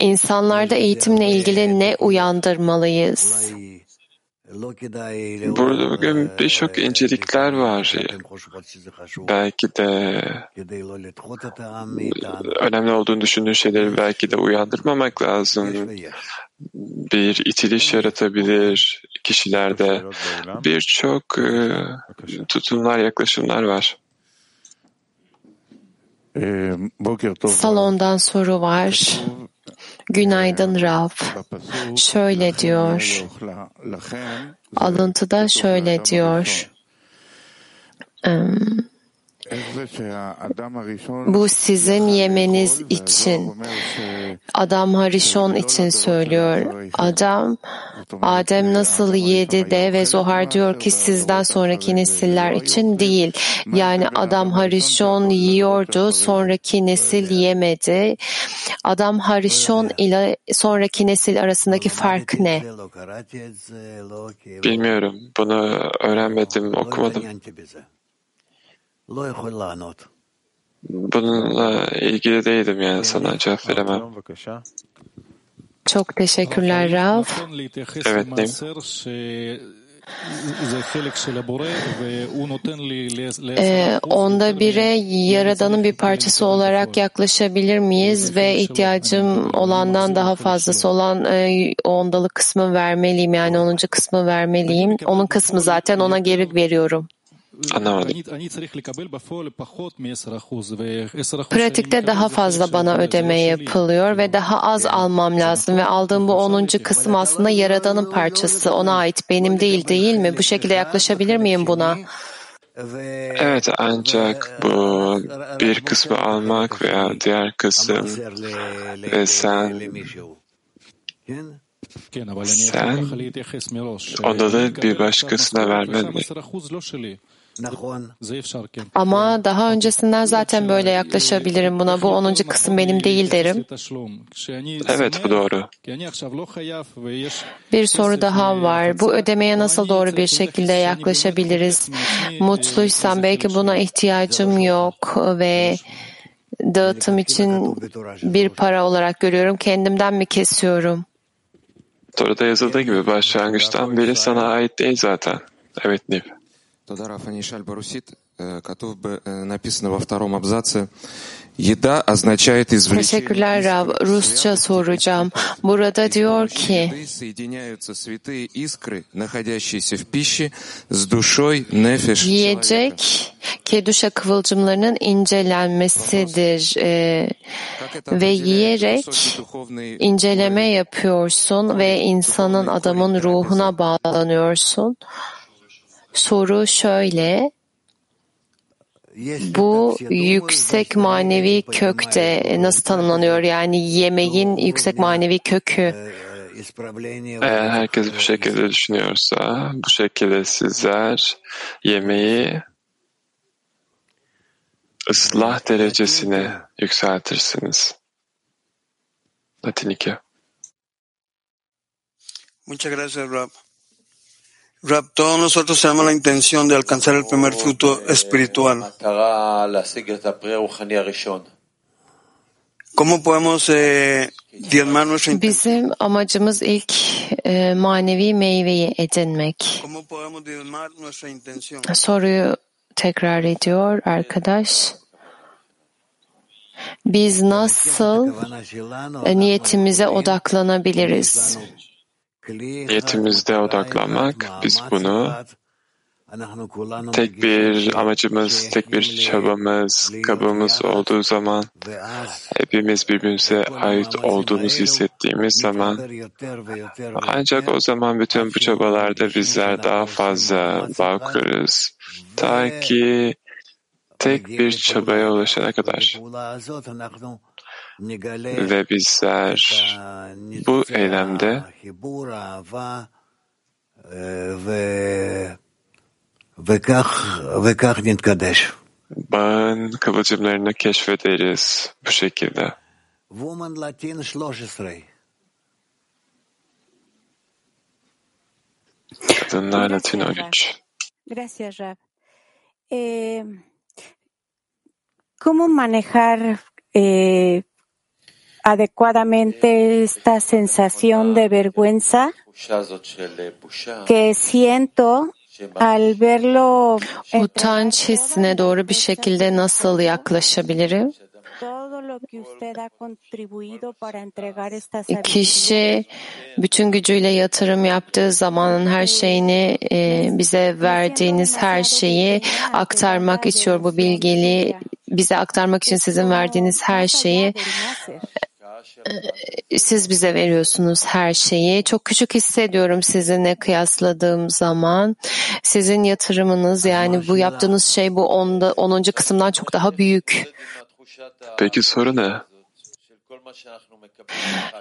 Speaker 20: İnsanlarda eğitimle ilgili ne uyandırmalıyız?
Speaker 18: Burada bugün birçok incelikler var. Belki de önemli olduğunu düşündüğün şeyleri belki de uyandırmamak lazım. Bir itiliş yaratabilir kişilerde. Birçok e, tutumlar, yaklaşımlar var.
Speaker 20: Salondan soru var. Günaydın Rav. Şöyle diyor. Alıntıda şöyle diyor. Bu sizin yemeniz için. Adam Harishon için söylüyor. Adam, Adem nasıl yedi de ve Zohar diyor ki sizden sonraki nesiller için değil. Yani Adam Harishon yiyordu, sonraki nesil yemedi. Adam Harishon ile sonraki nesil arasındaki fark ne?
Speaker 18: Bilmiyorum. Bunu öğrenmedim, okumadım. Bununla ilgili değilim yani sana cevap veremem.
Speaker 20: Çok teşekkürler Rav.
Speaker 18: Evet Nim.
Speaker 20: Ee, onda bire Yaradan'ın bir parçası olarak yaklaşabilir miyiz ve ihtiyacım olandan daha fazlası olan e, ondalık kısmı vermeliyim yani onuncu kısmı vermeliyim. Onun kısmı zaten ona geri veriyorum.
Speaker 18: Anlamadım.
Speaker 20: Pratikte daha fazla bana ödeme yapılıyor ve daha az almam lazım ve aldığım bu onuncu kısım aslında Yaradan'ın parçası. Ona ait benim değil değil mi? Bu şekilde yaklaşabilir miyim buna?
Speaker 18: Evet ancak bu bir kısmı almak veya diğer kısım ve sen sen ondalığı bir başkasına vermen
Speaker 20: Ama daha öncesinden zaten böyle yaklaşabilirim buna. Bu onuncu kısım benim değil derim.
Speaker 18: Evet bu doğru.
Speaker 20: Bir soru daha var. Bu ödemeye nasıl doğru bir şekilde yaklaşabiliriz? Mutluysam belki buna ihtiyacım yok ve dağıtım için bir para olarak görüyorum. Kendimden mi kesiyorum?
Speaker 18: Soruda yazıldığı gibi başlangıçtan beri sana ait değil zaten. Evet Niv.
Speaker 23: Тогда Рафанишаль Барусит, Катув, написано во втором абзаце, Еда означает извлечение.
Speaker 20: Teşekkürler Rab. Rusça soracağım. Burada diyor ki yiyecek keduşa kıvılcımlarının incelenmesidir ee, ve yiyerek inceleme yapıyorsun ve insanın adamın ruhuna bağlanıyorsun. Soru şöyle, bu yüksek manevi kökte nasıl tanımlanıyor? Yani yemeğin yüksek manevi kökü.
Speaker 18: Eğer herkes bu şekilde düşünüyorsa, bu şekilde sizler yemeği ıslah derecesine yükseltirsiniz. Latin 2.
Speaker 24: Muchas gracias, Rab. Rab, todos nosotros tenemos la intención de alcanzar el primer fruto espiritual. ¿Cómo podemos eh, diezmar nuestra intención?
Speaker 20: Bizim amacımız ilk e, manevi meyveyi edinmek.
Speaker 24: ¿Cómo podemos diezmar nuestra intención?
Speaker 20: Soruyu tekrar ediyor arkadaş. Biz nasıl e, niyetimize odaklanabiliriz?
Speaker 18: Niyetimizde odaklanmak, biz bunu tek bir amacımız, tek bir çabamız, kabımız olduğu zaman, hepimiz birbirimize ait olduğumuzu hissettiğimiz zaman, ancak o zaman bütün bu çabalarda bizler daha fazla bağ kurarız. Ta ki tek bir çabaya ulaşana kadar. Ve bizler bu eylemde bağın kıvılcımlarını keşfederiz bu şekilde. Kadınlar Latin 13.
Speaker 25: Gracias, Rab. Eh, ¿Cómo manejar eh, adecuadamente esta sensación de vergüenza que siento al verlo
Speaker 20: Utanç hissine doğru bir şekilde nasıl yaklaşabilirim? Kişi bütün gücüyle yatırım yaptığı zamanın her şeyini e, bize verdiğiniz her şeyi aktarmak istiyor bu bilgili bize aktarmak için sizin verdiğiniz her şeyi siz bize veriyorsunuz her şeyi. Çok küçük hissediyorum sizinle kıyasladığım zaman. Sizin yatırımınız yani bu yaptığınız şey bu onda, 10. kısımdan çok daha büyük.
Speaker 18: Peki soru ne?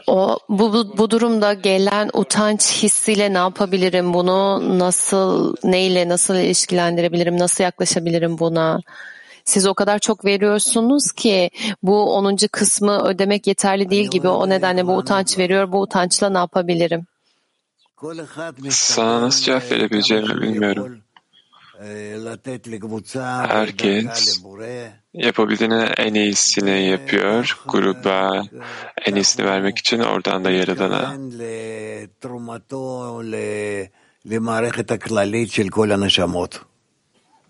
Speaker 20: O bu, bu, bu durumda gelen utanç hissiyle ne yapabilirim? Bunu nasıl, neyle nasıl ilişkilendirebilirim? Nasıl yaklaşabilirim buna? Siz o kadar çok veriyorsunuz ki bu 10. kısmı ödemek yeterli değil gibi. O nedenle bu utanç veriyor. Bu utançla ne yapabilirim?
Speaker 18: Sana nasıl cevap verebileceğimi bilmiyorum. Herkes yapabildiğinin en iyisini yapıyor. Gruba en iyisini vermek için oradan da Yaradan'a.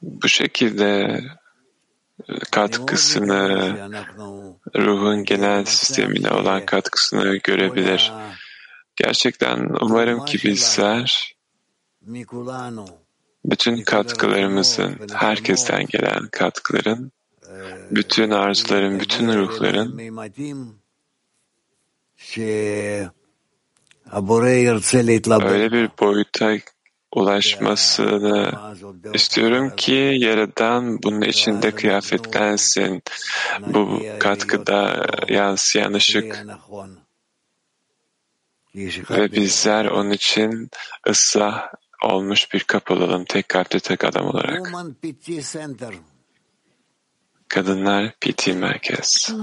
Speaker 18: Bu şekilde katkısını, ruhun genel sistemine olan katkısını görebilir. Gerçekten umarım ki bizler bütün katkılarımızın, herkesten gelen katkıların, bütün arzuların, bütün ruhların öyle bir boyuta ulaşmasını istiyorum ki Yaradan bunun içinde kıyafetlensin. Bu katkıda yansıyan ışık ve bizler onun için ıslah olmuş bir kapı olalım tek kalpli tek adam olarak. Kadınlar PT Merkez.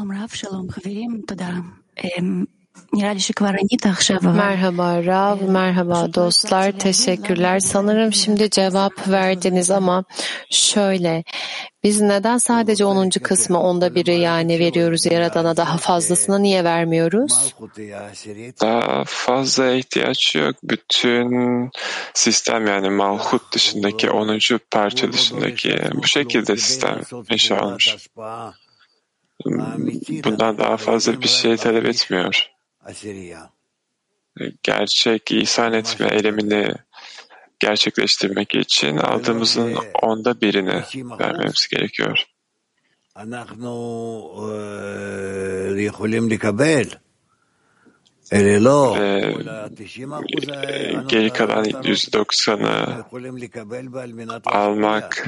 Speaker 20: Merhaba Rav, merhaba dostlar, teşekkürler. Sanırım şimdi cevap verdiniz ama şöyle, biz neden sadece 10. kısmı onda biri yani veriyoruz Yaradan'a daha fazlasını niye vermiyoruz?
Speaker 18: Daha fazla ihtiyaç yok. Bütün sistem yani malhut dışındaki 10. parça dışındaki bu şekilde sistem inşa olmuş. Bundan daha fazla bir şey talep etmiyor gerçek ihsan etme eylemini gerçekleştirmek için aldığımızın onda birini vermemiz gerekiyor. Ve geri kalan %90'ı almak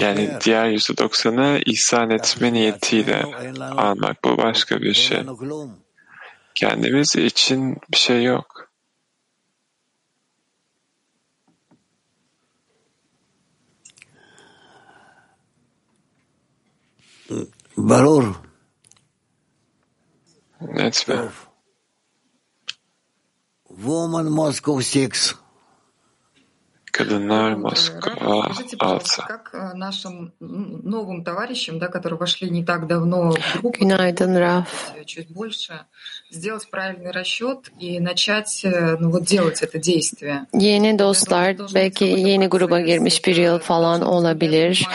Speaker 18: yani diğer yüzde doksanı ihsan etme niyetiyle almak bu başka bir şey. Kendimiz için bir şey yok.
Speaker 5: Barur.
Speaker 18: Net mi?
Speaker 5: Woman Moscow 6.
Speaker 18: Kadınlar Moskova 6.
Speaker 20: Günaydın Raf. Yeni dostlar belki yeni gruba girmiş bir yıl falan olabilir.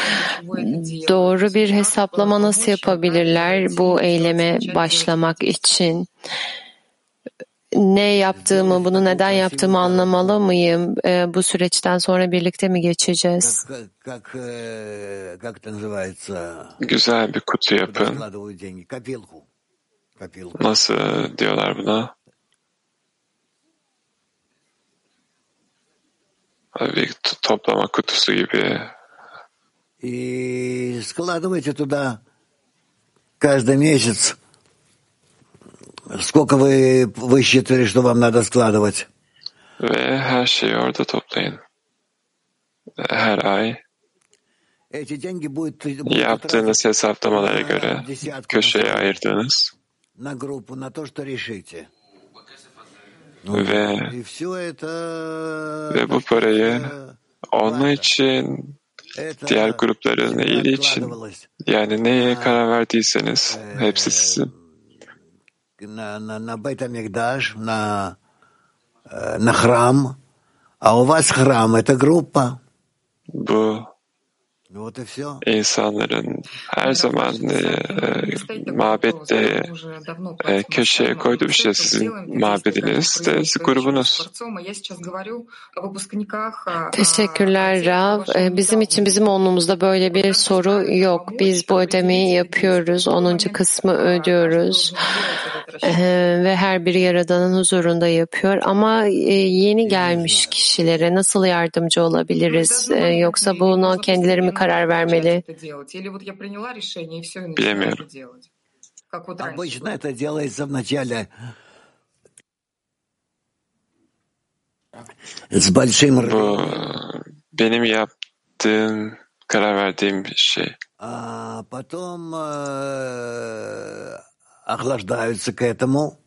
Speaker 20: Doğru bir hesaplama nasıl yapabilirler bu eyleme başlamak için? ne yaptığımı, bunu neden yaptığımı anlamalı mıyım? E, bu süreçten sonra birlikte mi geçeceğiz?
Speaker 18: Güzel bir kutu yapın. Nasıl diyorlar buna? Bir toplama kutusu gibi.
Speaker 5: И складывайте туда каждый месяц сколько вы высчитали, что вам надо складывать.
Speaker 18: Ve her şeyi orada toplayın. Her ay yaptığınız hesaplamalara göre köşeye ayırdığınız
Speaker 5: на группу, на то, что решите.
Speaker 18: ve
Speaker 5: И все это
Speaker 18: ve bu parayı onun için diğer grupların iyiliği için yani neye karar verdiyseniz hepsi sizin.
Speaker 5: На, на, на Бейт Амигдаш, на, э, на храм, а у вас храм — это группа. Все.
Speaker 18: İnsanların her zaman e, e, mabette e, köşeye koyduğu bir şey sizin mabediniz de grubunuz.
Speaker 20: Teşekkürler Rav. E, Bizim için bizim onluğumuzda böyle bir soru yok. Biz bu ödemeyi yapıyoruz. 10. kısmı ödüyoruz. E, Ve her biri Yaradan'ın huzurunda yapıyor. Ama e, yeni gelmiş kişilere nasıl yardımcı olabiliriz? E, Yoksa buna kendileri mi karar vermeli?
Speaker 18: Bilemiyorum.
Speaker 5: Обычно это делается в начале с большим
Speaker 18: Bu benim yaptığım, karar verdiğim bir şey.
Speaker 5: а потом э, охлаждаются к этому,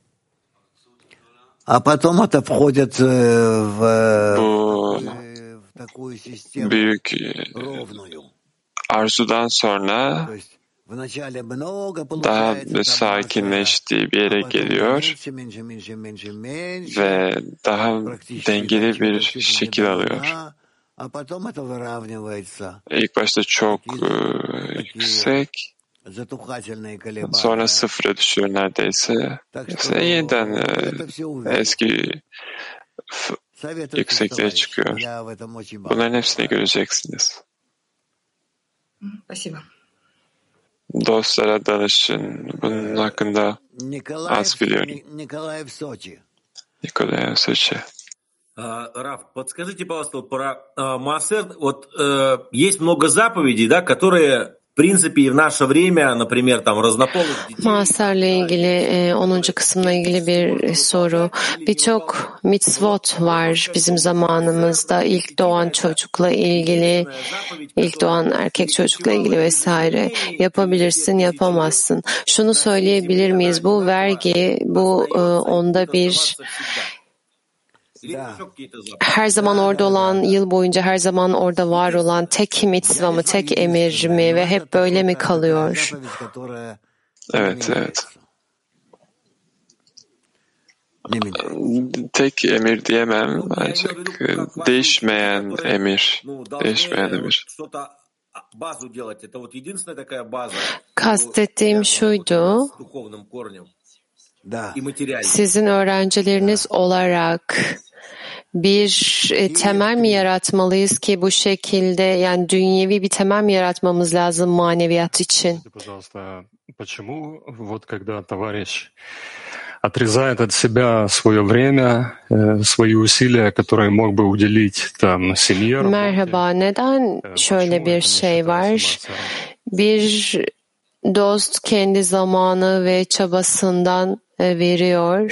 Speaker 5: а потом это входит э, в,
Speaker 18: Bu büyük e, arzudan sonra daha sakinleştiği bir yere geliyor ve daha dengeli bir şekil alıyor. İlk başta çok e, yüksek, sonra sıfıra düşüyor neredeyse. İşte yeniden e, eski yüksek
Speaker 5: de
Speaker 18: çıkıyor. Bunların hepsini göreceksiniz.
Speaker 26: Спасибо.
Speaker 18: Dostlara danışın. Bunun hakkında az biliyorum.
Speaker 5: Николаев, Сочи.
Speaker 18: Николаев, Сочи.
Speaker 27: А, Раф, подскажите, пожалуйста, про а, Массер. Вот э, есть много заповедей, да, которые принципе, и в наше время, например, там, разнополых детей.
Speaker 20: Maserle ilgili e, 10. kısımla ilgili bir soru. Birçok mitzvot var bizim zamanımızda. İlk doğan çocukla ilgili, ilk doğan erkek çocukla ilgili vesaire. Yapabilirsin, yapamazsın. Şunu söyleyebilir miyiz? Bu vergi, bu e, onda bir her zaman orada olan, yıl boyunca her zaman orada var olan tek mitva mı, tek emir mi ve hep böyle mi kalıyor?
Speaker 18: Evet, evet. Tek emir diyemem ancak değişmeyen emir, değişmeyen emir.
Speaker 20: Kastettiğim şuydu, sizin öğrencileriniz olarak bir e, temel mi yaratmalıyız ki bu şekilde yani dünyevi bir temel mi yaratmamız lazım maneviyat için?
Speaker 28: Пожалуйста, почему вот когда товарищ отрезает от себя свое время, э, свои усилия, которые мог бы уделить там семье, работе,
Speaker 20: Merhaba, neden şöyle bir şey var? Bir dost kendi zamanı ve çabasından e,
Speaker 5: e, veriyor.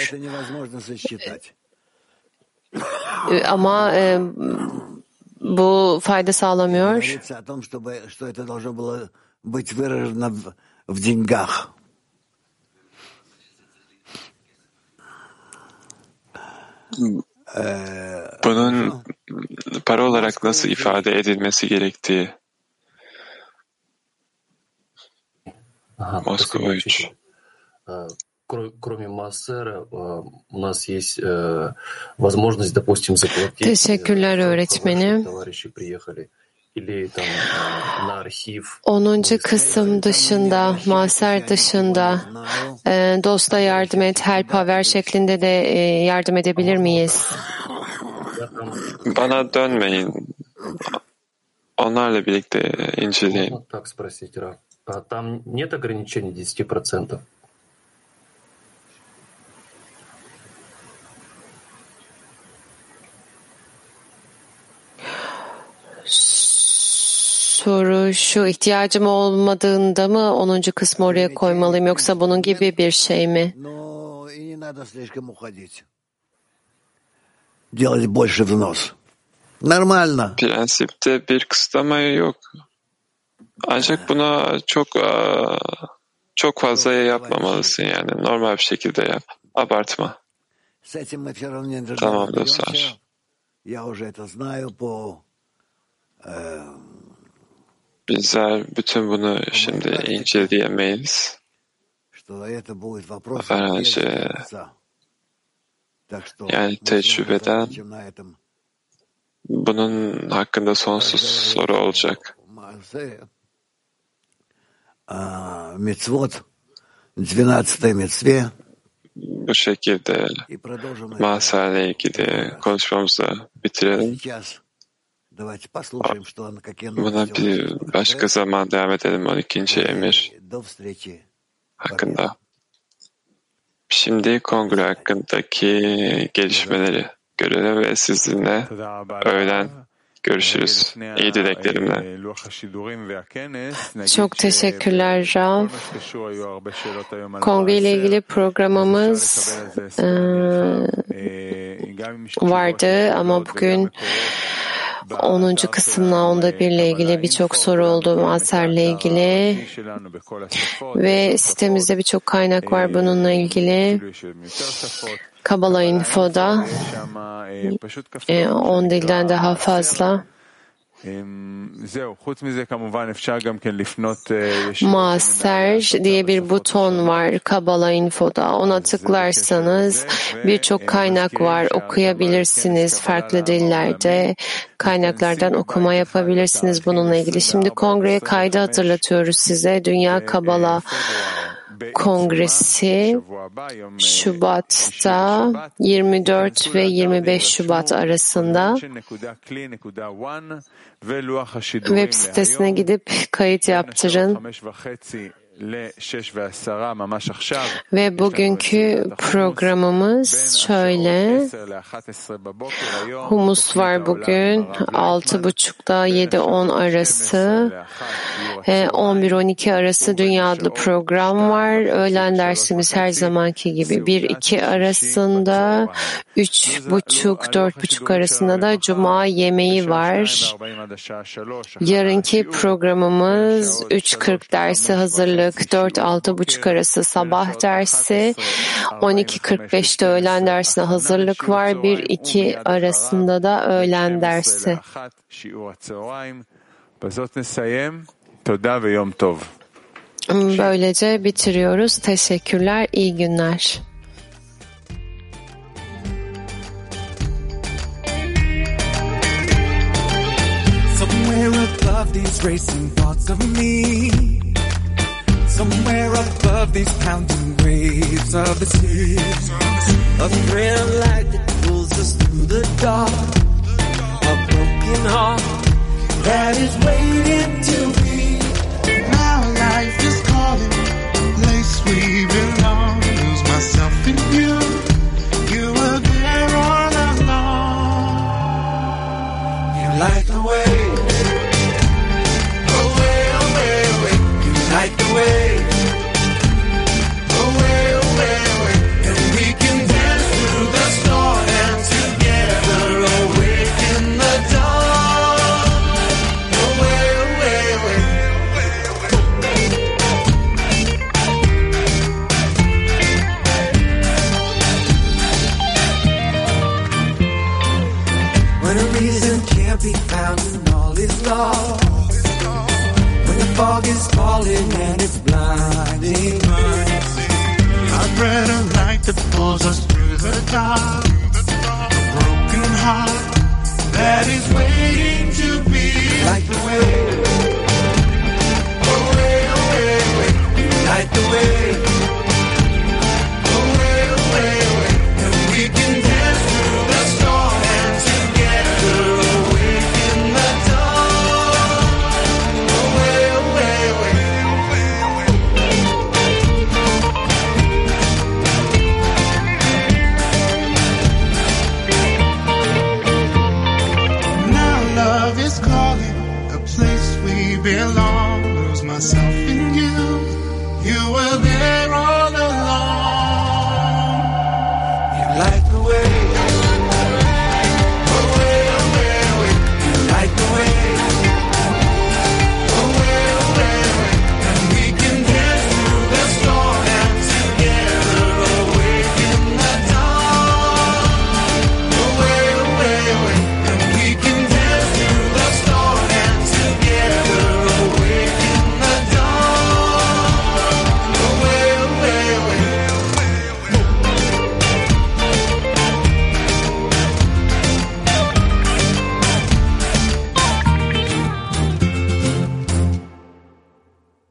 Speaker 20: Ee, ama e, bu fayda sağlamıyor.
Speaker 18: Bunun para olarak nasıl ifade edilmesi gerektiği.
Speaker 21: Moskova
Speaker 18: 3
Speaker 21: учитель. А, кро- Кроме Массера, а, у нас есть э, возможность, допустим, заплатить. э,
Speaker 20: Teşekkürler
Speaker 21: что- что
Speaker 20: öğretmenim.
Speaker 21: ваши товарищи приехали.
Speaker 20: Onuncu kısım dışında, maser dışında e, dosta yardım et, helpaver şeklinde de e, yardım edebilir miyiz?
Speaker 18: Bana dönmeyin. Onlarla birlikte inceleyin.
Speaker 21: Так спросить, Раф. А там нет ограничений 10%?
Speaker 20: Soru şu, ihtiyacım olmadığında mı 10. kısmı oraya koymalıyım yoksa bunun gibi bir şey mi?
Speaker 5: Делать больше взнос. Нормально.
Speaker 18: Prensipte bir kısıtlama yok. Ancak buna çok çok fazla yapmamalısın yani. Normal bir şekilde yap. Abartma. Tamam dostlar. Bizler bütün bunu şimdi inceleyemeyiz. Bence yani tecrübeden bunun hakkında sonsuz soru olacak. Bu şekilde Masa'yla ilgili konuşmamızı bitirelim. Buna bir başka zaman devam edelim 12. emir hakkında. Şimdi kongre hakkındaki gelişmeleri görelim ve sizinle öğlen görüşürüz. İyi dileklerimle.
Speaker 20: Çok teşekkürler Rav. Kongre ile ilgili programımız e, vardı ama bugün 10. kısımla onda birle ilgili birçok soru oldu Maser'le ilgili ve sitemizde birçok kaynak var bununla ilgili. Kabala Info'da 10 dilden daha fazla. Master diye bir buton var Kabala Info'da. Ona tıklarsanız birçok kaynak var. Okuyabilirsiniz farklı dillerde. Kaynaklardan okuma yapabilirsiniz bununla ilgili. Şimdi kongreye kaydı hatırlatıyoruz size. Dünya Kabala Kongresi Şubat'ta 24 ve 25 Şubat arasında web sitesine gidip kayıt yaptırın. Ve bugünkü programımız şöyle. Humus var bugün. 6.30'da 7-10 arası. 11-12 artı Dünya adlı program var. Öğlen dersimiz her zamanki gibi 1-2 arasında 3.30-4.30 arasında da Cuma yemeği var. Yarınki programımız 3.40 dersi hazırlık 4-6.30 arası sabah dersi 12.45'te öğlen dersine hazırlık var. 1-2 arasında da öğlen dersi. Böylece bitiriyoruz. Teşekkürler, iyi günler.
Speaker 29: Somewhere above these racing thoughts of me Somewhere above these pounding waves of the sea A of light that pulls us through the dark A broken heart that is waiting to be
Speaker 26: Now life is calling, place we belong. Lose myself in you. You were there all along.
Speaker 29: You light the way.